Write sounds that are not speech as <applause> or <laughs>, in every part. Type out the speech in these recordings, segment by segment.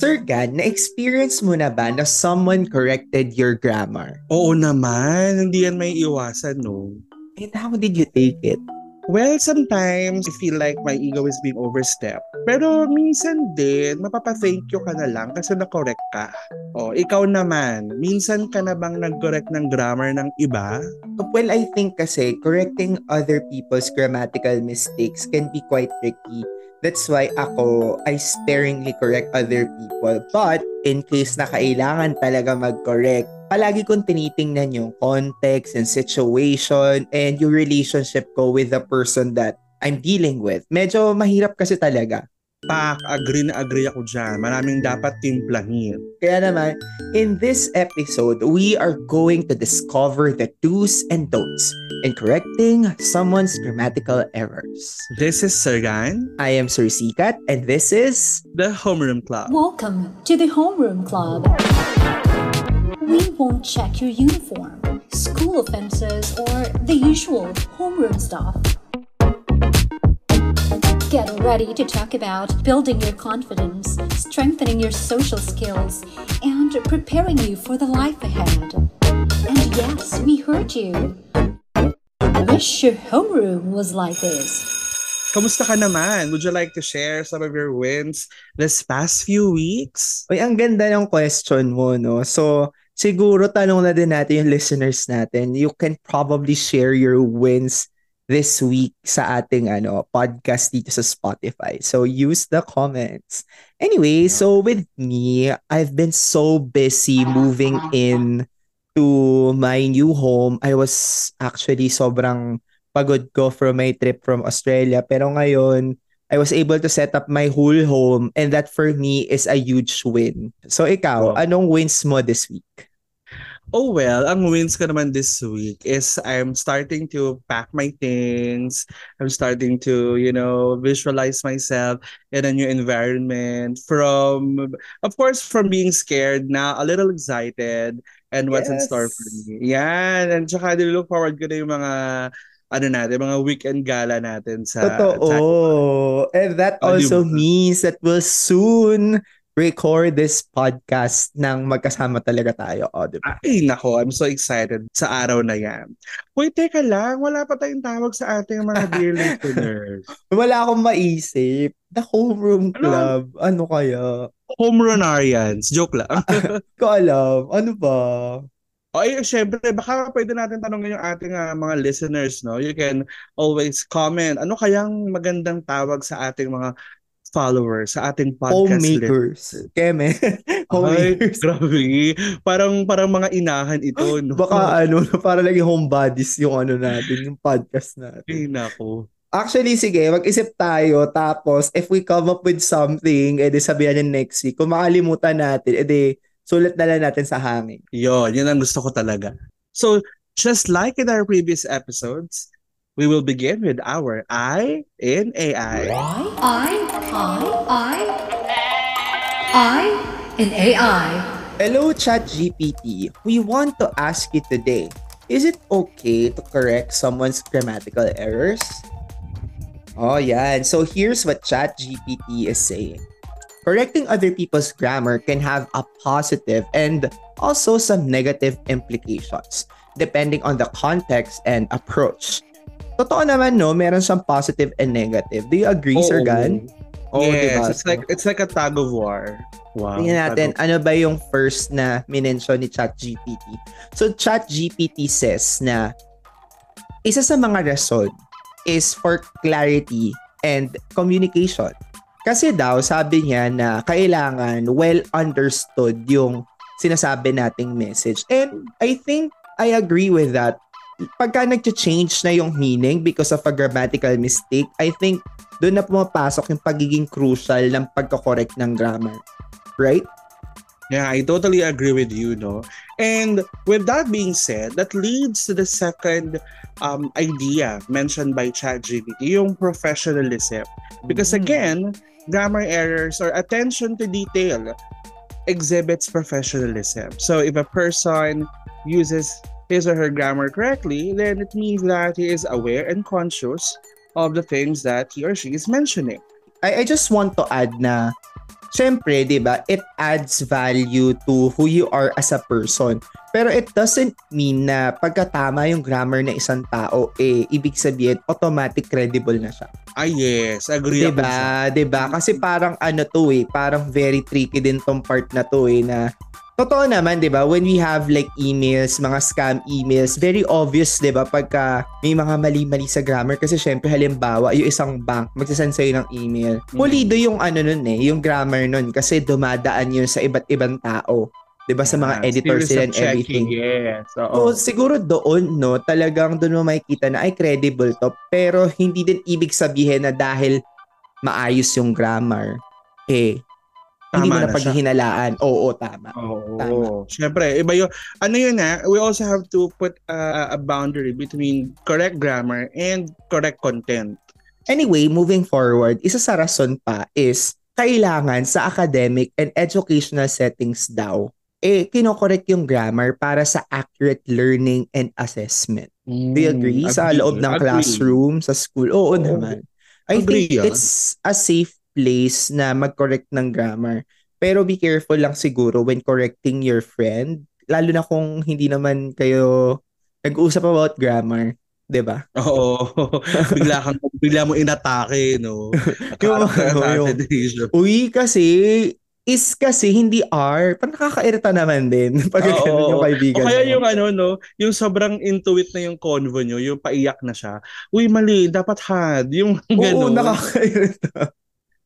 Sir Gan, na-experience mo na ba na someone corrected your grammar? Oo naman, hindi yan may iwasan, no? And how did you take it? Well, sometimes I feel like my ego is being overstepped. Pero minsan din, mapapa-thank you ka na lang kasi na-correct ka. O, ikaw naman, minsan ka na bang nag-correct ng grammar ng iba? Well, I think kasi correcting other people's grammatical mistakes can be quite tricky. That's why ako, I sparingly correct other people. But, in case na kailangan talaga mag-correct, palagi kong tinitingnan yung context and situation and yung relationship ko with the person that I'm dealing with. Medyo mahirap kasi talaga. Pak, agree na agree ako dyan. Maraming dapat timplahin. Kaya naman, in this episode, we are going to discover the do's and don'ts in correcting someone's grammatical errors. This is Sergan, I am Sir Sikat, and this is... the Homeroom Club. Welcome to the Homeroom Club. We won't check your uniform, school offenses, or the usual homeroom stuff. Get ready to talk about building your confidence, strengthening your social skills, and preparing you for the life ahead. And yes, we heard you. Wish your homeroom was like this. Kamusta ka naman? Would you like to share some of your wins this past few weeks? Uy, ang ganda ng question mo, no? So, siguro tanong na din natin yung listeners natin. You can probably share your wins this week sa ating ano podcast dito sa Spotify. So use the comments. Anyway, so with me, I've been so busy moving in to my new home. I was actually sobrang pagod ko from my trip from Australia. Pero ngayon, I was able to set up my whole home and that for me is a huge win. So ikaw, Wow. anong wins mo this week? Oh well, ang wins ko naman this week is I'm starting to pack my things. I'm starting to, you know, visualize myself in a new environment from, of course, from being scared now, a little excited and what's in store for me. Yan. And tsaka look forward ko na yung mga, ano natin, mga weekend gala natin sa Totoo. And that Oh, also means that we'll soon record this podcast nang magkasama talaga tayo. O, di ba? Ay, nako, I'm so excited sa araw na yan. Uy, teka lang, wala pa tayong tawag sa ating mga dear <laughs> listeners. Wala akong maisip. The Homeroom Ano? Club. Ano kaya? Home runarians. Joke lang. Ko alam. Ano ba? O, ay, syempre, baka pwede natin tanongin yung ating ah, mga listeners, no? You can always comment. Ano kayang magandang tawag sa ating mga followers, sa ating podcast Homemakers. Keme. <laughs> Ay, Homemakers. grabe. Parang, parang mga inahan ito, <laughs> no? Baka ano, para lagi homebodies yung ano natin, yung podcast natin. Ay, nako. Actually, sige, mag-isip tayo. Tapos, if we come up with something, edi sabihan niya next week. Kung makalimutan natin, edi sulat na lang natin sa hangin. Yun, yun ang gusto ko talaga. So, just like in our previous episodes, we will begin with our I in AI. I, I, I, I, and AI. Hello, ChatGPT. We want to ask you today, is it okay to correct someone's grammatical errors? Oh, yan. So here's what ChatGPT is saying. Correcting other people's grammar can have a positive and also some negative implications depending on the context and approach. Totoo naman, no? Meron siyang positive and negative. Do you agree, Sir Oo. Gan? Oo, yes, diba? it's like it's like a tug of war. Wow. Tingnan natin, of- ano ba yung first na minention ni ChatGPT? So, ChatGPT says na isa sa mga rason is for clarity and communication. Kasi daw, sabi niya na kailangan well understood yung sinasabi nating message. And I think I agree with that. Pagka nag-change na yung meaning because of a grammatical mistake, I think doon na pumapasok yung pagiging crucial ng pagkakorek ng grammar. Right? Yeah, I totally agree with you, no? And with that being said, that leads to the second um, idea mentioned by ChatGPT, yung professionalism. Because Mm. again, grammar errors or attention to detail exhibits professionalism. So if a person uses his or her grammar correctly, then it means that he is aware and conscious of the things that he or she is mentioning. I, I just want to add na syempre, di ba, it adds value to who you are as a person. Pero it doesn't mean na pagkatama yung grammar ng isang tao, eh, ibig sabihin, automatic credible na siya. Ah, yes. Agree ako Diba? Diba? Kasi parang ano to eh, parang very tricky din tong part na to eh, na Totoo naman, 'di ba? When we have like emails, mga scam emails, very obvious 'di ba pagka may mga mali-mali sa grammar kasi syempre halimbawa, yung isang bank magsasend sa'yo ng email. Mm. Pulido yung ano nun eh, yung grammar nun kasi dumadaan yun sa iba't ibang tao. 'Di ba sa mga Yeah, editors sila and checking, everything. Yes. So, Oo. siguro doon, no, talagang doon mo makikita na ay credible to. Pero hindi din ibig sabihin na dahil maayos yung grammar, eh, hindi mo Tama na na siya. paghihinalaan. Oo, tama. Oo. Tama. Siyempre, iba yun. Ano yun ha? We also have to put uh, a boundary between correct grammar and correct content. Anyway, moving forward, isa sa rason pa is kailangan sa academic and educational settings daw, eh, kinokorek yung grammar para sa accurate learning and assessment. Do you agree? sa loob ng Agree. classroom, sa school? Oo, Oo. naman. I Agree think yan. it's a safe place na mag-correct ng grammar. Pero be careful lang siguro when correcting your friend. Lalo na kung hindi naman kayo nag-uusap about grammar. 'di ba? Oo. <laughs> bigla kang bigla mo inatake, no? <laughs> Yung- assassination. Uy, kasi is kasi hindi R. Parang nakakairita naman din <laughs> pag Oo. ganun yung kaibigan O kaya mo. yung ano, no? Yung sobrang intuit na yung convo nyo, yung paiyak na siya. Uy, mali, dapat had. Yung Oo, gano'n. nakakairita.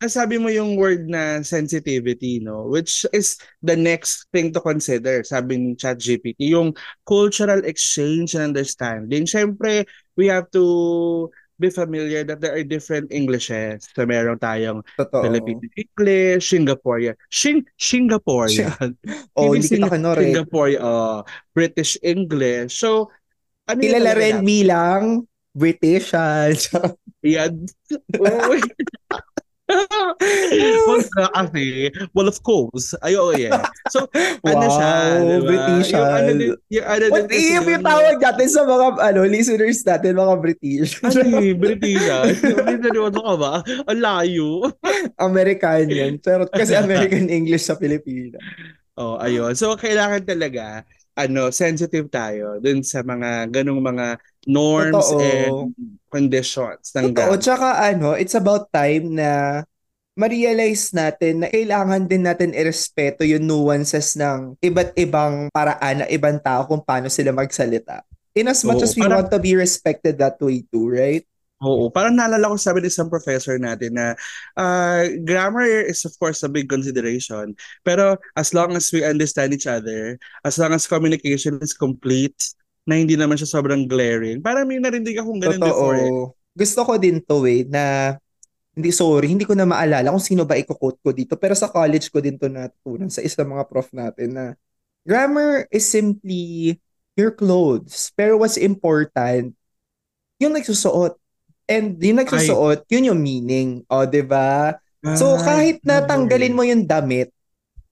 Sabi mo yung word na sensitivity, no? Which is the next thing to consider, sabi ni ChatGPT, yung cultural exchange and understanding. Siyempre, we have to be familiar that there are different Englishes. So, meron tayong Totoo. Philippine English, Singaporean. Sing Singaporean. <laughs> Oh, Hindi kita kanore. Singaporean, uh, British English. So, ano Kilala rin bilang British. ah. <laughs> Yan. <laughs> <laughs> Na kasi. Well, of course. Ay, oo, yeah. So, <laughs> ano siya, Wow, diba? British Yung ano yung ano din What kasi if yun, yung tawag natin sa mga ano listeners natin, mga British? Ano British ano ka ba? Ang layo. <laughs> American yan. Pero kasi American English sa Pilipinas. Oh, ayun. So, kailangan talaga, ano, sensitive tayo dun sa mga ganong mga norms Totoo. and conditions ng Totoo. grammar. Tsaka ano, it's about time na ma-realize natin na kailangan din natin irespeto yung nuances ng iba't ibang paraan na ibang tao kung paano sila magsalita. In as much Oo, as we parang- want to be respected that way too, right? Oo, parang naalala ko sabi ng isang professor natin na uh, grammar is of course a big consideration. Pero as long as we understand each other, as long as communication is complete, na hindi naman siya sobrang glaring. Parang may narinig akong ganun before eh. Totoo. Gusto ko din to eh, na hindi sorry, hindi ko na maalala kung sino ba i-quote ko dito. Pero sa college ko din to natutunan sa isang mga prof natin na grammar is simply your clothes. Pero what's important, yung nagsusuot. And yung nagsusuot, yun yung meaning. O, 'di ba? So, kahit na tanggalin mo yung damit,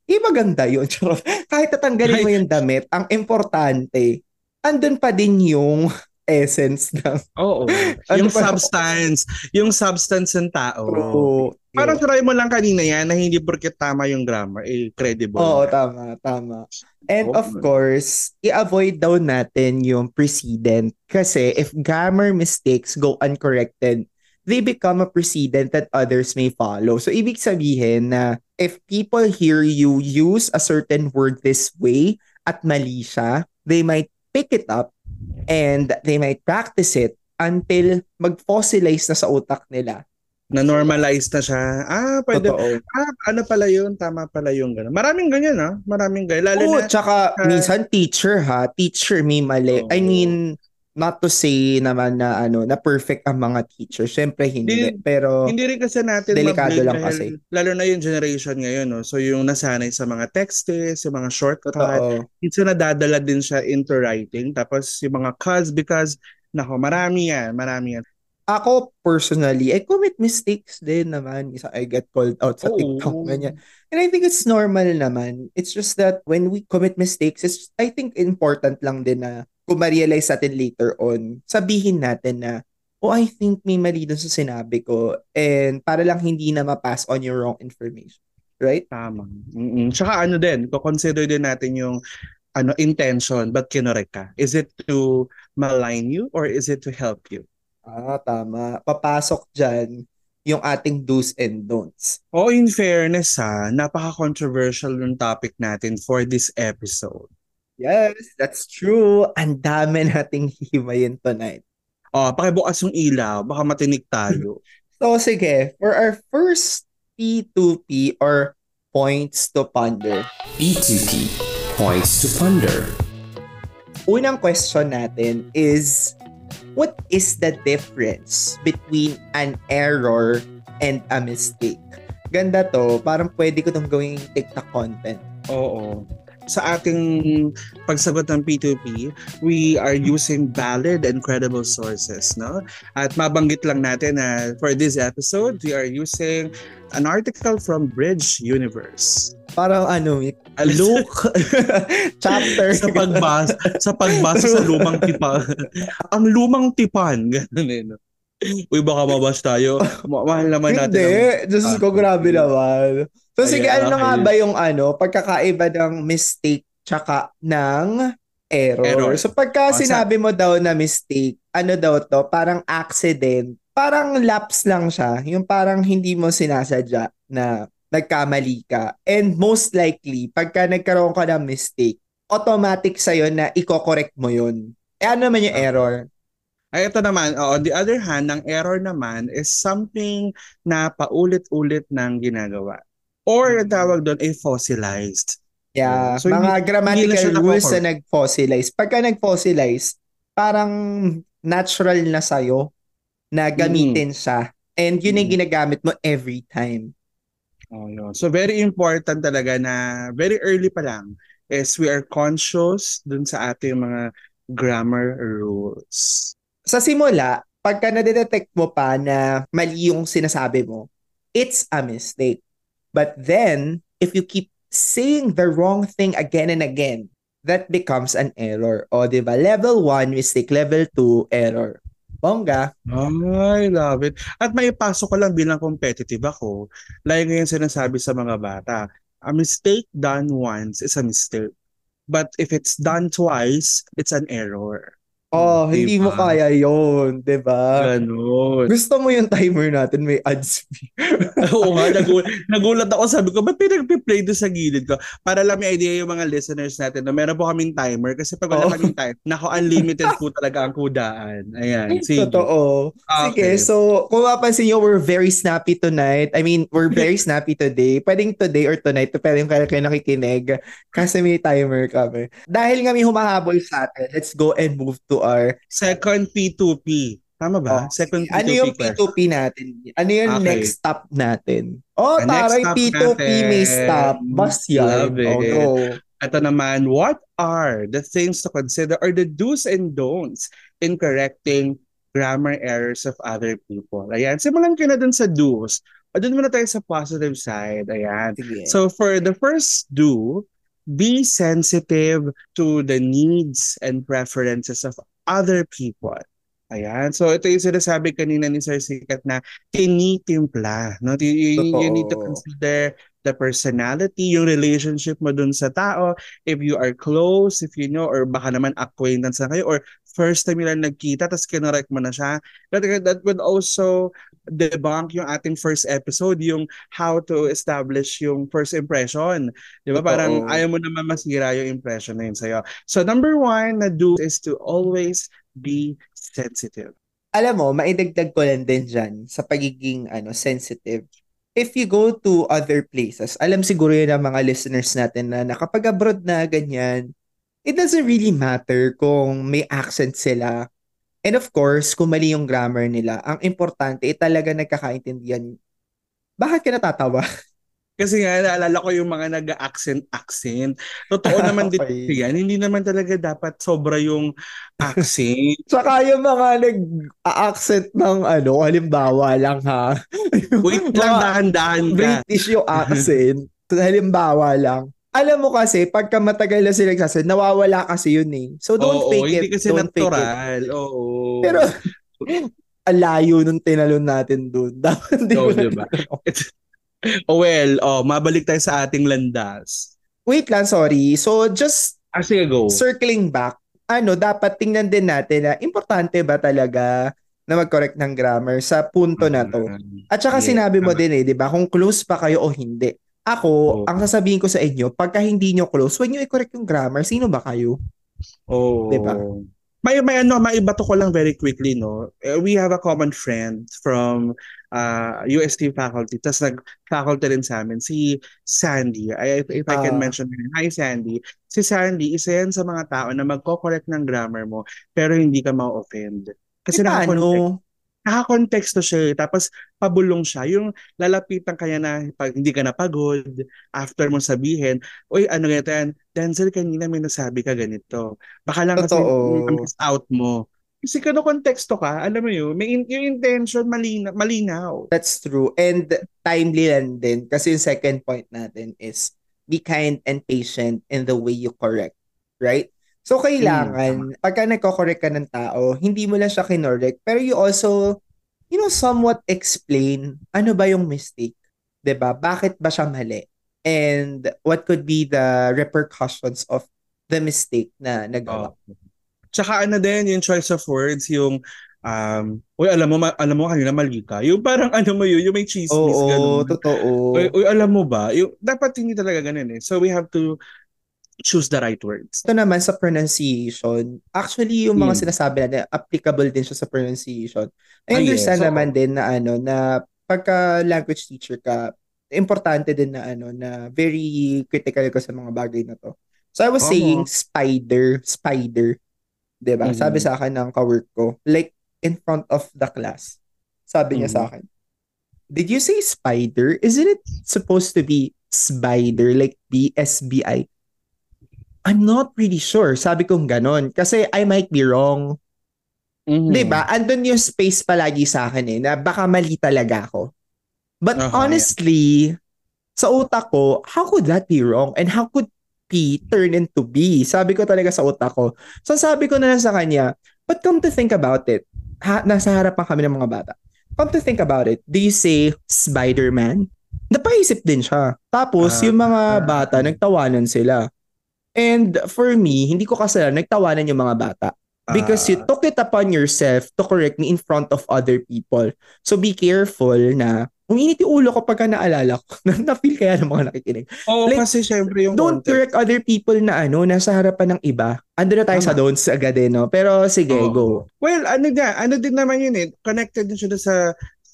eh maganda yun. <laughs> Kahit na tanggalin mo yung damit, ang importante, andun pa din yung <laughs> essence ng Oo. <laughs> Ano yung pa- substance, yung substance ng tao. true. Parang try mo lang kanina yan na hindi porket tama yung grammar, eh credible. Oo, tama, tama. And Oo. of course, i-avoid daw natin yung precedent kasi if grammar mistakes go uncorrected, they become a precedent that others may follow. So, ibig sabihin na if people hear you use a certain word this way at mali siya, they might pick it up and they might practice it until mag-fossilize na sa utak nila. Na-normalize na siya. Ah, pwede. Totoo. Ah, ano pala yun? Tama pala yung gano'n. Maraming ganyan, ah. Maraming ganyan. Lalo Oo, na, tsaka uh, minsan teacher ha, teacher may mali. Oo. I mean, not to say naman na ano, na perfect ang mga teacher. Syempre hindi, Hindi- pero hindi rin kasi natin Delikado lang kasi. Lalo na yung generation ngayon, no? So yung nasanay sa mga texts, yung mga shortcut, totoo. minsan nadadala din siya into writing. Tapos yung mga cause, because, nako, marami yan, marami yan. Ako personally, I commit mistakes din naman. Isa I get called out sa Oo. TikTok ganyan. And I think it's normal naman. It's just that when we commit mistakes, it's I think important lang din na kung ma-realize natin later on, sabihin natin na oh, I think may mali dun sa sinabi ko and para lang hindi na ma-pass on your wrong information. right? Tama. Mm-mm. Tsaka ano din, consider din natin yung ano intention, but kinorek ka? Is it to malign you or is it to help you? Ah, tama. Papasok dyan yung ating do's and don'ts. Oh, in fairness ha, napaka-controversial yung topic natin for this episode. Yes, that's true. Ang dami <laughs> nating himayin tonight. Oh, pakibukas yung ilaw, baka matinig tayo. <laughs> so sige, for our first P2P or points to ponder. P2P Points to Ponder. Unang question natin is what is the difference between an error and a mistake? Ganda to, parang pwede ko tong gawing TikTok content. Oo. Sa ating pagsagot ng P2P, we are using valid and credible sources, no? At mabanggit lang natin na for this episode, we are using an article from Bridge Universe. Parang ano, Luke <laughs> chapter sa pagbasa sa pagbasa sa lumang tipan. Ang lumang tipan, ganun eh. No? Uy, baka mabash tayo. Ma- mahal naman natin. Hindi. ang- Diyos Ah, ko, grabe okay. naman. So, sige, Ayan, ano nga okay. ba yung ano, pagkakaiba ng mistake tsaka ng error? Error. So, pagka Oh, sinabi mo daw na mistake, ano daw to? Parang accident. Parang lapse lang siya. Yung parang hindi mo sinasadya na nagkamali ka. And most likely, pagka nagkaroon ka ng mistake, automatic sa'yo na i-correct mo yun. Eh, ano naman yung Ah. error? Ay, ito naman, oh, on the other hand, ang error naman is something na paulit-ulit ng ginagawa. Or tawag doon ay fossilized. Yeah, So, mga hindi- hindi na grammatical siya rules na nag-fossilize. Pagka nag-fossilize, parang natural na sa'yo na gamitin siya. And yun yung Mm. ginagamit mo every time. Oh, yun. So very important talaga na very early pa lang is we are conscious dun sa ating mga grammar rules. Sa simula, pagka nadetect mo pa na mali yung sinasabi mo, it's a mistake. But then, if you keep saying the wrong thing again and again, that becomes an error. O, di ba? Level 1, mistake. Level 2, error. Bongga. I love it. At may pasok ko lang bilang competitive ako. Like ngayon sinasabi sa mga bata, a mistake done once is a mistake. But if it's done twice, it's an error. Oh, Diba? hindi mo kaya yon, 'di ba? Ganun. Gusto mo yung timer natin may ads. <laughs> Oo nga, nagul- nagulat ako. Sabi ko, ba't pinag-play doon sa gilid ko? Para lang may idea yung mga listeners natin na meron po kaming timer. Kasi pag wala Oo. kaming timer, <laughs> nako, unlimited po talaga ang kudaan. Ayan, sige. Totoo. Sige, Okay. so kung mapansin nyo, we're very snappy tonight. I mean, we're <laughs> very snappy today. Pwedeng today or tonight, pwedeng kayo kayo nakikinig kasi may timer kami. Dahil nga may humahabol sa atin, let's go and move to our Second P2P. Tama ba? Oh, Second P2P ano yung question. P2P natin? Ano yung Okay. next stop natin? Oh, taray stop P2P may natin. stop. Bas yan. Love it. Oh, go. Ito naman, what are the things to consider or the do's and don'ts in correcting grammar errors of other people? Ayan, simulan ko na dun sa do's. O dun muna tayo sa positive side. Ayan. Sige. So for the first do, be sensitive to the needs and preferences of other people. Ayan. So ito yung sinasabi kanina ni Sir Sikat na tinitimpla. No? You, you, you need to consider the personality, yung relationship mo dun sa tao. If you are close, if you know, or baka naman acquaintance na kayo, or first time nila nagkita, tapos kinorek mo na siya. That, that would also debunk yung ating first episode, yung how to establish yung first impression. Di ba? Parang ayaw mo naman masira yung impression na yun sa'yo. So number one na do is to always be sensitive. alam mo, maidagdag ko lang din dyan sa pagiging ano, sensitive. If you go to other places, alam siguro yun ang mga listeners natin na nakapag-abroad na ganyan, it doesn't really matter kung may accent sila. And of course, kung mali yung grammar nila, ang importante, eh, talaga nagkakaintindihan. Bakit ka natatawa? <laughs> Kasi nga, naalala ko yung mga nag-accent-accent. Totoo <laughs> naman din Okay. kasi yan. Hindi naman talaga dapat sobra yung accent. <laughs> Tsaka yung mga nag-accent ng ano, halimbawa lang ha. Wait lang, dahan-dahan ka. British yung accent. Halimbawa lang. Alam mo kasi, pagka matagal na sila nagsasabi, nawawala kasi yun eh. So don't Oo, fake hindi it. kasi don't natural. Oo. Pero, <laughs> ang layo nung tinalon natin dun. <laughs> Dapat di Oo, mo na diba? <laughs> Oh well, oh, mabalik tayo sa ating landas. Wait lang, sorry. So, just Ah, sige, go. circling back, ano, dapat tingnan din natin na importante ba talaga na mag-correct ng grammar sa punto na to. At saka Yeah, sinabi mo tama. din eh, di ba, kung close pa kayo o hindi. Ako, Oo. ang sasabihin ko sa inyo, pagka hindi nyo close, huwag nyo i-correct yung grammar. Sino ba kayo? Oh. Diba? May may ano, maibato ko lang very quickly, no. Eh, We have a common friend from uh, UST faculty. Tapos nag-faculty rin sa amin, si Sandy. I, if I can Ah. mention her. Hi, Sandy. Si Sandy, isa yan sa mga tao na magko-correct ng grammar mo, pero hindi ka ma-offend. Kasi Eh, paano? Nakakonteksto siya eh. Tapos pabulong siya. Yung lalapitan kanya na pag hindi ka napagod, after mo sabihin, Uy, ano ganito yan? Denzel, kanina may nasabi ka ganito. Baka lang kasi Totoo. miss out mo. Kasi kano konteksto ka, alam mo yun, may in- yung intention malina, malinaw. That's true. And timely lang din. Kasi yung second point natin is be kind and patient in the way you correct. Right? So, kailangan, pagka nagko-correct ka ng tao, hindi mo lang siya kinorek, pero you also, you know, somewhat explain ano ba yung mistake. ba Bakit ba siya mali? And what could be the repercussions of the mistake na nagawa. Oh. Tsaka ano din, yung choice of words, yung um, uy, alam mo, ma- alam mo kanina mali ka. Yung parang <laughs> ano mo yun, yung may chismis, Oo, ganun. totoo. Uy, uy, alam mo ba? Yung, dapat hindi talaga ganun eh. So we have to choose the right words. Ito naman sa pronunciation, actually yung mga Hmm. sinasabi natin, applicable din siya sa pronunciation. I Ah, understand yes. naman Oo. din na ano, na pagka language teacher ka, importante din na ano, na very critical ka sa mga bagay na to. So I was Oo. saying spider, spider. 'Di ba? Mhm. Sabi sa akin ng kawork ko, like in front of the class. Sabi niya Mhm. sa akin, Did you say spider? Isn't it supposed to be spider like B S B I? I'm not really sure. Sabi kong ganon. Kasi I might be wrong. Mhm. 'Di ba? Andun yung space palagi sa akin eh, na baka mali talaga ako. But Aha, honestly, sa utak ko, how could that be wrong? And how could P turn into B? Sabi ko talaga sa utak ko. So sabi ko na lang sa kanya, but come to think about it, ha, nasa harapan kami ng mga bata. Come to think about it, do you say Spider-Man? Napaisip din siya. Tapos, Ah. yung mga bata, nagtawanan sila. And for me, hindi ko kasalanan, nagtawanan yung mga bata. Because you Ah. took it upon yourself to correct me in front of other people. So be careful na uminit yung ulo ko pagka naalala ko. <laughs> Na-feel kaya ng mga nakikinig. Oo, Like, kasi syempre yung Don't context. correct other people na ano, nasa harapan ng iba. Ando na tayo sa Tama. don'ts agad eh, no? Pero sige, Oo. go. Well, ano nga, ano din naman yun eh, connected din siya sa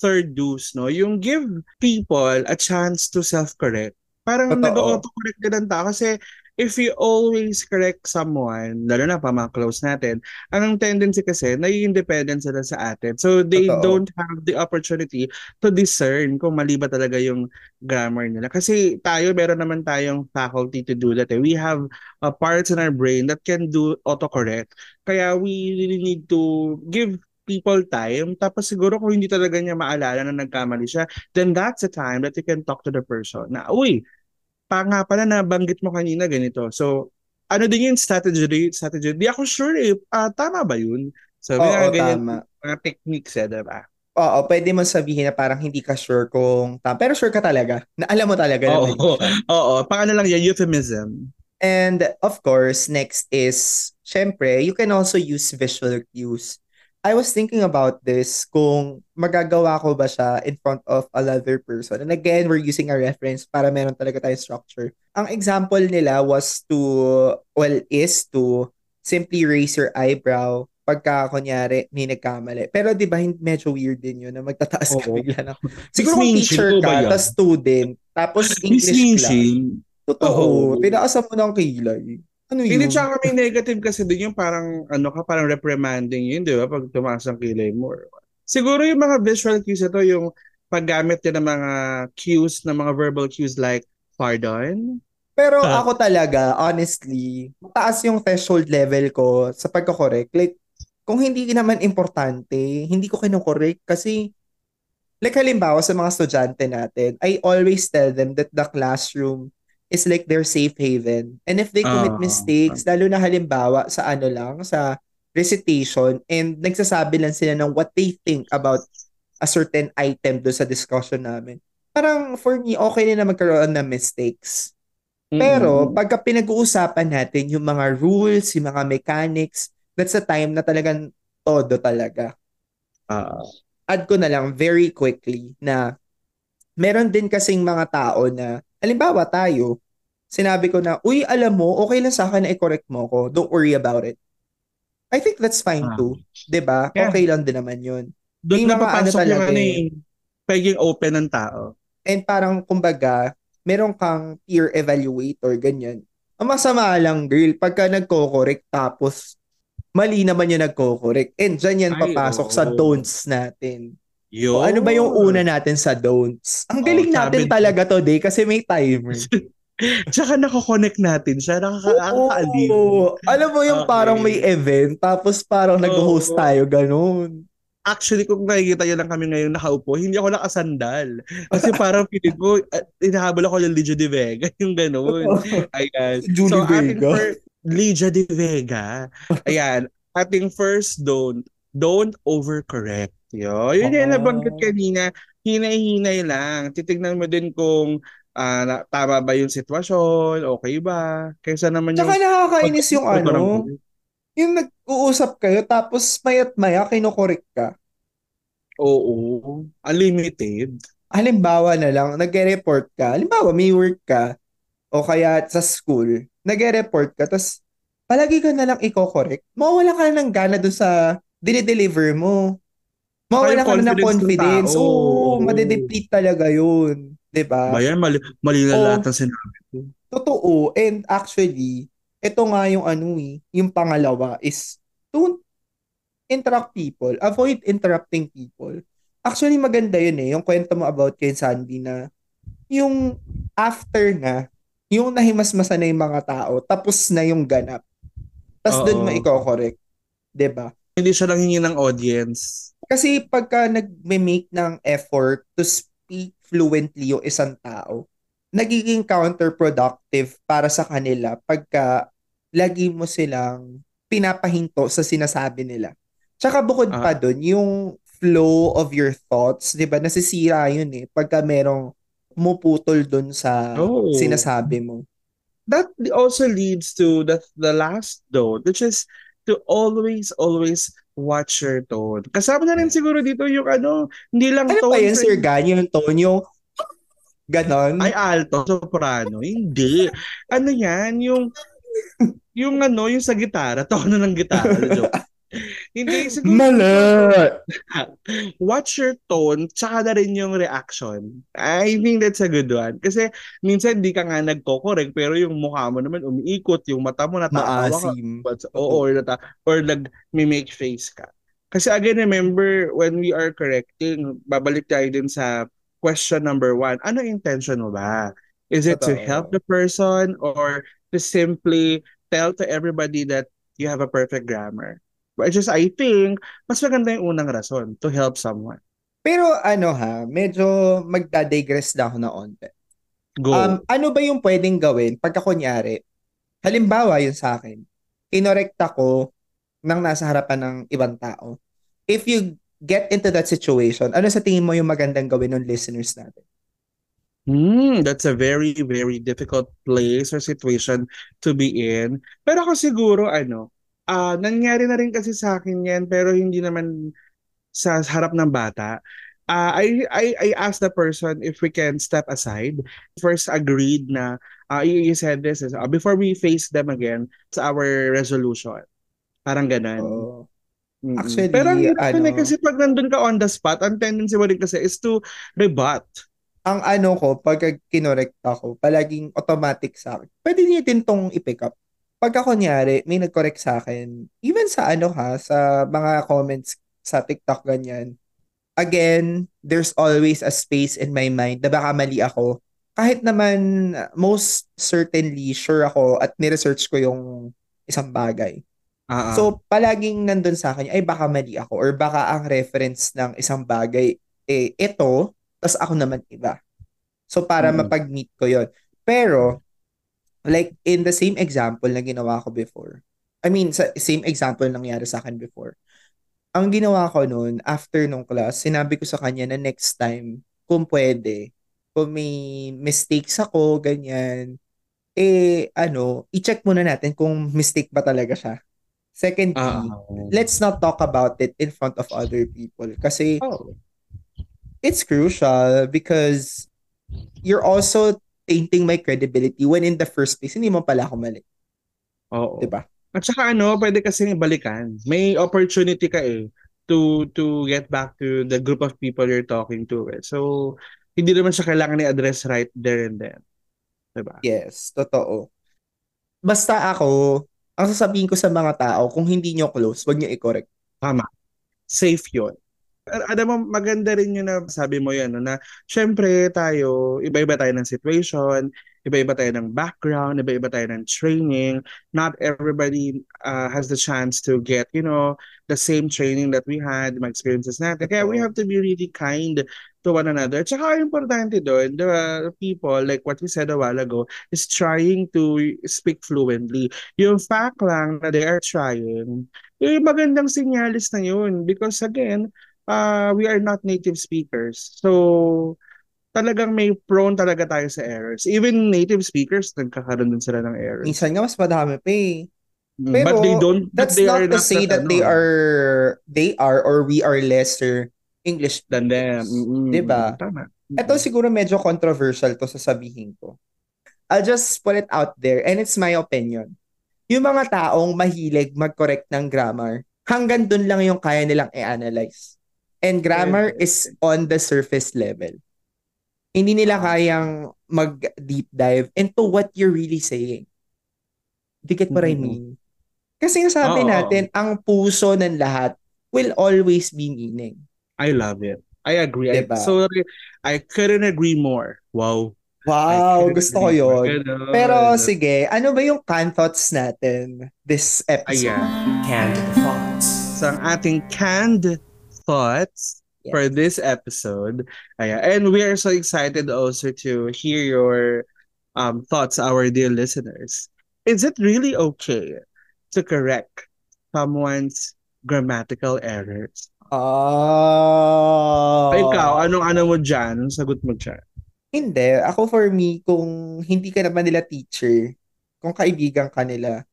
third deuce, no? Yung give people a chance to self-correct. Parang Totoo. nag-auto-correct din ang tao kasi if you always correct someone, lalo na pa mga close natin, ang tendency kasi, nai-independent sila sa atin. So they Totoo. don't have the opportunity to discern kung mali ba talaga yung grammar nila. Kasi tayo, meron naman tayong faculty to do that. Eh. We have uh, parts in our brain that can do autocorrect. Kaya we really need to give people time. Tapos siguro kung hindi talaga niya maalala na nagkamali siya, then that's the time that you can talk to the person na, uy, pa nga pala nabanggit mo kanina ganito. So, ano din yung strategy? strategy? Di ako sure eh. Ah, tama ba yun? So, Oo, mga ganyan tama. mga techniques eh, diba? Oo, pwede mo sabihin na parang hindi ka sure kung tama. Pero sure ka talaga. Na alam mo talaga na Oo, mali siya. <laughs> oo. Paano lang yan? Euphemism. And of course, next is, syempre, you can also use visual cues. I was thinking about this kung magagawa ko ba siya in front of another person. And again, we're using a reference para meron talaga tayong structure. Ang example nila was to, well, is to simply raise your eyebrow pagka, kunyari, may nagkamali. Pero di ba, medyo weird din yun na magtataas ka bigla na. Siguro kung teacher ka, tas student, tapos English class. Totoo. Oo. Tinaasan mo ng kilay. Ano yun? Hindi, tsaka may negative kasi din yung parang, ano ka, parang reprimanding yun, di ba? Pag tumaas ang kilay mo. Siguro yung mga visual cues ito, yung paggamit din ng mga cues, ng mga verbal cues like pardon. Pero Ah. ako talaga, honestly, mataas yung threshold level ko sa pagko-correct. Like, kung hindi naman importante, hindi ko kino-correct kasi like halimbawa sa mga estudyante natin, I always tell them that the classroom is like their safe haven. And if they commit Ah. mistakes, lalo na halimbawa sa ano lang, sa recitation, and nagsasabi lang sila ng what they think about a certain item do sa discussion namin. parang for me, okay na na magkaroon ng mistakes. Pero pagka pinag-uusapan natin yung mga rules, yung mga mechanics, that's the time na talagang todo talaga. Ah, Add ko na lang very quickly na meron din kasing mga tao na, halimbawa tayo, sinabi ko na, uy, alam mo, okay lang sa akin na i-correct mo ko. Don't worry about it. I think that's fine Ah. too. ba? Yeah. Okay lang din naman yun. doon na ano papasok yung talaga ano eh, pagiging open ng tao. And parang, kumbaga, meron kang peer evaluator, ganyan. Ang masama lang, girl, pagka nagko-correct tapos mali naman yung nagko-correct. And dyan yan Ay, papasok sa don'ts natin. Yun. O ano ba yung una natin sa don'ts? Ang Oh, galing natin sabi- talaga today kasi may timer. <laughs> Tsaka nakakonect natin siya. Nakaka-aliw. Oo. Alam mo yung Okay. parang may event tapos parang nag-host Oo. tayo, ganun. Actually, kung nakikita nyo lang kami ngayon nakaupo, hindi ako nakasandal. Kasi parang feeling ko, uh, <laughs> inahabol ako yung Ligia de Vega. <laughs> Yung ganun. Ayan. Julie so, Vega. fir- Ligia de Vega. Ayan. Ating first don't, don't overcorrect. Yo, yun yung nabanggit kanina. Hinay-hinay lang. Titignan mo din kung na- tama ba yung sitwasyon, okay ba? Kaysa naman Tsaka yung... nakakainis yung ano, Pagkakulit. yung nag-uusap kayo tapos mayat maya kinokorek ka. Oo. Unlimited. Halimbawa na lang, nag-report ka. Halimbawa, may work ka o kaya sa school, nag-report ka tapos palagi ka na lang i-correct. Mawala ka na ng gana dun sa dinideliver mo. Mawala ka na ng confidence. Oo, Oo. madedeplete talaga yun. 'Di ba? Bayan, mali, mali na Oo. lahat ng sinabi ko. Totoo. And actually, ito nga yung ano eh, yung pangalawa is don't interrupt people. Avoid interrupting people. Actually, maganda yun eh. Yung kwento mo about kay Sandy na yung after na, yung nahimasmasa na yung mga tao, tapos na yung ganap. Tapos doon mo Oo. i-correct. 'Di ba? Hindi siya lang hingi ng audience. Kasi pagka nag-make ng effort to speak fluently yung isang tao, nagiging counterproductive para sa kanila pagka lagi mo silang pinapahinto sa sinasabi nila. Tsaka bukod pa Ah. dun, yung flow of your thoughts, di ba, nasisira yun eh, pagka merong pumuputol dun sa Oo. sinasabi mo. That also leads to the, the last note, which is to always, always watch your tone. Kasama na rin siguro dito yung ano, hindi lang Ano tone. ba yan, for- Sir Gan? Yung tone, yung ganon? Ay, alto, soprano. Hindi. Ano yan? Yung, yung ano, yung sa gitara. Tono ng gitara. Joke. <laughs> Hindi, siguro. Mali! watch your tone, tsaka na rin yung reaction. I think that's a good one. Kasi minsan di ka nga nagko-correct, pero yung mukha mo naman umiikot, yung mata mo natatawa ka. Maasim. But, oo, or, nata- or nag make face ka. Kasi again, remember, when we are correcting, babalik tayo din sa question number one. Ano intention mo ba? Is it to help the person or to simply tell to everybody that you have a perfect grammar? Which is, I think, mas maganda yung unang rason to help someone. Pero ano ha, medyo magdadigress na ako na onte. Go. Um, ano ba yung pwedeng gawin pagka kunyari, halimbawa yun sa akin, inorekt ako nang nasa harapan ng ibang tao. If you get into that situation, ano sa tingin mo yung magandang gawin ng listeners natin? Hmm, that's a very, very difficult place or situation to be in. Pero ako siguro, ano, ah nangyari na rin kasi sa akin yan, pero hindi naman sa harap ng bata. Ah, I, I, I asked the person if we can step aside. First agreed na, uh, you, you said this, is, ah, before we face them again, sa our resolution. Parang ganun. Mm-mm. Actually, Pero ang hirap ano- ano, kasi pag nandun ka on the spot, ang tendency mo rin kasi is to rebut. ang ano ko, pag kinorekt ako, palaging automatic sa akin. Pwede niyo din tong i-pick up. Pagka kunyari, may nag-correct sa akin, even sa ano ha, sa mga comments sa TikTok ganyan, again, there's always a space in my mind na baka mali ako. Kahit naman, most certainly, sure ako at niresearch ko yung isang bagay. Ah. So, palaging nandun sa akin, ay baka mali ako or baka ang reference ng isang bagay, eh, ito, tas ako naman iba. So, para Mm. mapag-meet ko yon Pero, like, in the same example na ginawa ko before, I mean, sa same example nangyari sa akin before, ang ginawa ko noon, after nung class, sinabi ko sa kanya na next time, kung pwede, kung may mistakes ako, ganyan, eh, ano, i-check muna natin kung mistake ba talaga siya. Secondly, Ah, let's not talk about it in front of other people kasi oh. it's crucial because you're also tainting my credibility when in the first place, hindi mo pala ako mali. Oo. Diba? At saka ano, pwede kasi ibalikan. May opportunity ka eh to to get back to the group of people you're talking to. Eh. So, hindi naman siya kailangan i-address right there and then. Diba? Yes, totoo. Basta ako, ang sasabihin ko sa mga tao, kung hindi nyo close, wag nyo i-correct. Safe yun. Alam mo, maganda rin yun na sabi mo yan, no, na syempre tayo, iba-iba tayo ng situation, iba-iba tayo ng background, iba-iba tayo ng training. Not everybody uh, has the chance to get, you know, the same training that we had, mga experiences natin. Kaya we have to be really kind to one another. Tsaka importante doon, the people, like what we said a while ago, is trying to speak fluently. Yung fact lang na they are trying, eh, magandang sinyalis na yun. Because again, uh, we are not native speakers. So, talagang may prone talaga tayo sa errors. Even native speakers, nagkakaroon din sila ng errors. Minsan nga, mas madami pa eh. Mm, Pero, but they don't, but That's they not are to not say that they ano, are, they are or we are lesser English than them. Mm-mm. Diba? Tama. Ito siguro medyo controversial to sasabihin ko. I'll just put it out there and it's my opinion. Yung mga taong mahilig mag-correct ng grammar, hanggang dun lang yung kaya nilang i-analyze. And grammar is on the surface level. Hindi nila kayang mag-deep dive into what you're really saying. Do you get what I Mhm. mean? Kasi yung sabi Oo. natin, ang puso ng lahat will always be meaning. I love it. I agree. I, Diba? sorry, I couldn't agree more. Wow. I Wow, gusto ko more. yun. Pero sige, ano ba yung can thoughts natin this episode? Ayan. Canned thoughts. So, ang ating canned thoughts Yes. for this episode. Ayan. And we are so excited also to hear your um, thoughts, our dear listeners. Is it really okay to correct someone's grammatical errors? Ah. Ikaw, anong ano mo dyan? Anong sagot mo dyan? Hindi. Ako for me, kung hindi ka naman nila teacher, kung kaibigan ka nila,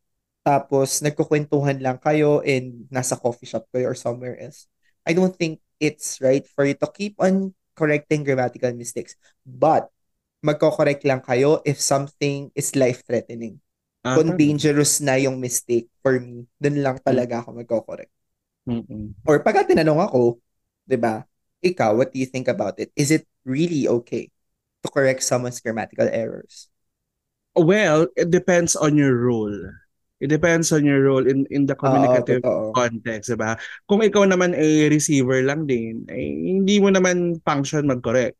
tapos nagkukwentuhan lang kayo and nasa coffee shop kayo or somewhere else, I don't think it's right for you to keep on correcting grammatical mistakes. But, magko-correct lang kayo if something is life-threatening. Ah, Kung dangerous na yung mistake for me, dun lang talaga ako magko-correct. mm-mm. Or pagka tinanong ako, 'di ba? Ikaw, what do you think about it? Is it really okay to correct someone's grammatical errors? Well, it depends on your role. It depends on your role in in the communicative Oo, totoo. context, diba? Kung ikaw naman ay receiver lang din, eh, hindi mo naman function mag-correct.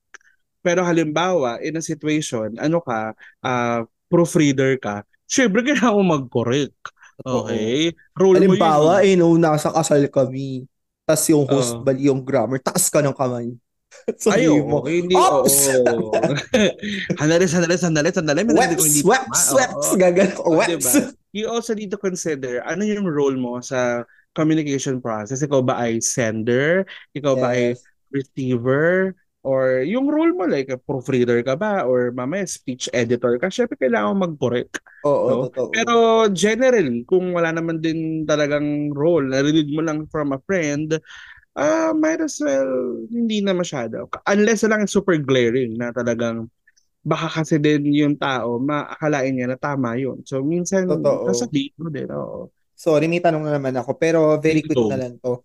Pero halimbawa, in a situation, ano ka, ah, proofreader ka, syempre kailangan mo mag-correct. Totoo. Okay? Role mo Halimbawa, yun. eh, no, nasa kasal kami. tas yung host Oo. bali yung grammar, taas ka ng kamay. <laughs> Ay, Sabi oo. mo, Hindi, Ops! oo. <laughs> sandali, sandali, sandali, sandali. May narinig Weps, ko hindi weps, tama. weps, Oo. gagan, Oo, weps. diba? You also need to consider ano yung role mo sa communication process. Ikaw ba ay sender? Ikaw ba ay Yes. receiver? Or yung role mo, like a proofreader ka ba? Or mamaya speech editor ka? Syempre kailangan mag-correct. Oo, No? totoo. Pero generally, kung wala naman din talagang role, narinig mo lang from a friend, ah might as well hindi na masyado. Unless lang super glaring na talagang baka kasi din yung tao, maakalain niya na tama yun. So, minsan, Totoo. nasabihin mo din. Oo. Sorry, may tanong na naman ako, pero very quick na lang to.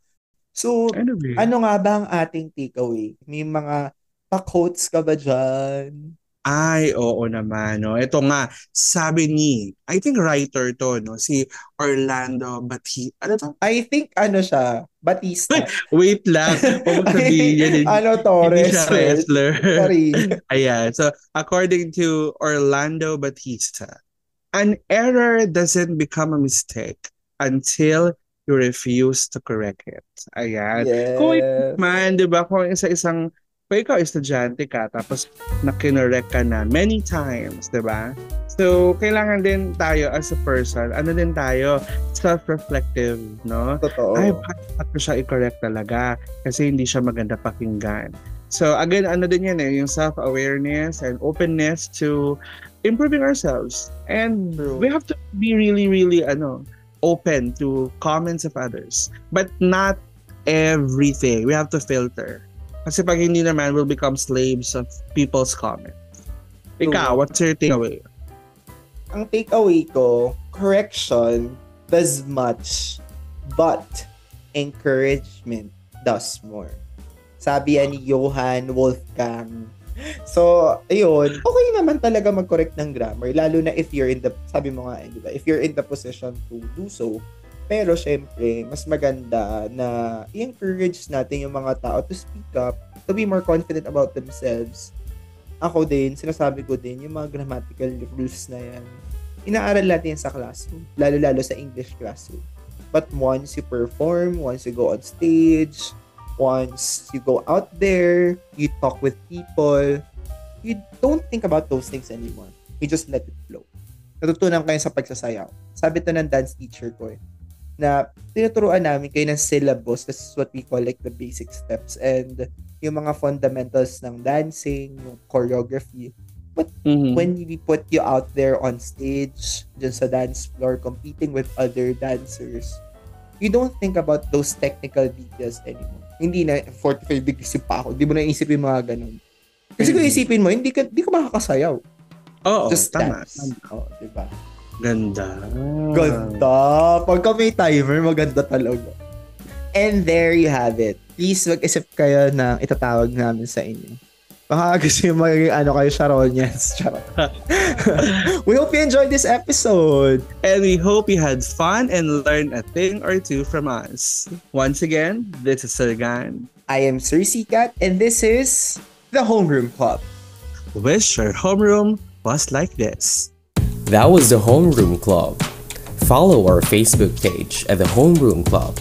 So, Anyway. ano nga ba ang ating takeaway? May mga pa-quotes ka ba dyan? Ay, oo naman. No? Ito nga, sabi ni, I think writer to, no? si Orlando Bati. Ano to? I think ano siya, Batista. Wait lang. Huwag sabihin yan. <laughs> Ano to, hindi siya wrestler. Sorry. <laughs> Ayan. So, according to Orlando Batista, an error doesn't become a mistake until you refuse to correct it. Ayan. Kung Yes. man, di ba, kung isa isang, kung ikaw estudyante ka, tapos nakinorek ka na many times, di ba? So, kailangan din tayo as a person, ano din tayo, self-reflective, no? Totoo. Ay, bakit ko siya i-correct talaga? Kasi hindi siya maganda pakinggan. So again, ano din yan eh, yung self-awareness and openness to improving ourselves. And True. we have to be really, really ano, open to comments of others. But not everything. We have to filter. Kasi pag hindi naman, we'll become slaves of people's comments. Ikaw, what's your takeaway? Ang takeaway ko, correction does much, but encouragement does more. Sabi yan ni Johann Wolfgang. So, ayun, okay naman talaga mag-correct ng grammar, lalo na if you're in the, sabi mo nga, eh, di ba, if you're in the position to do so. Pero syempre, mas maganda na i-encourage natin yung mga tao to speak up, to be more confident about themselves. Ako din, sinasabi ko din, yung mga grammatical rules na yan, inaaral natin yan sa classroom, lalo-lalo sa English classroom. But once you perform, once you go on stage, once you go out there, you talk with people, you don't think about those things anymore. You just let it flow. Natutunan kayo sa pagsasayaw. Sabi to ng dance teacher ko eh, na tinuturuan namin kayo ng syllabus. This is what we call like the basic steps and yung mga fundamentals ng dancing, yung choreography. Mhm. When we put you out there on stage, dyan sa dance floor, competing with other dancers, you don't think about those technical details anymore. Hindi na 45 degrees yung pa ako. Hindi mo na isip yung mga ganun. Kasi kung Mhm. isipin mo, hindi ka, hindi ka makakasayaw. Oo, Just tama. dance. Oo, diba? Ganda. Ganda. Pagka may timer, maganda talaga. And there you have it. Please mag-isip kayo ng itatawag namin sa inyo. Baka gusto yung magiging ano kayo, Sharon yes. Charot. <laughs> we hope you enjoyed this episode. And we hope you had fun and learned a thing or two from us. Once again, this is Sergan. I am Sir Cat, and this is the Homeroom Club. Wish your homeroom was like this. That was the Homeroom Club. Follow our Facebook page at the Homeroom Club.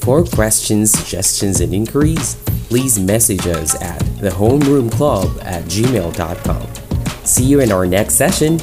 For questions, suggestions, and inquiries, please message us at thehomeroomclub at gmail.com. See you in our next session.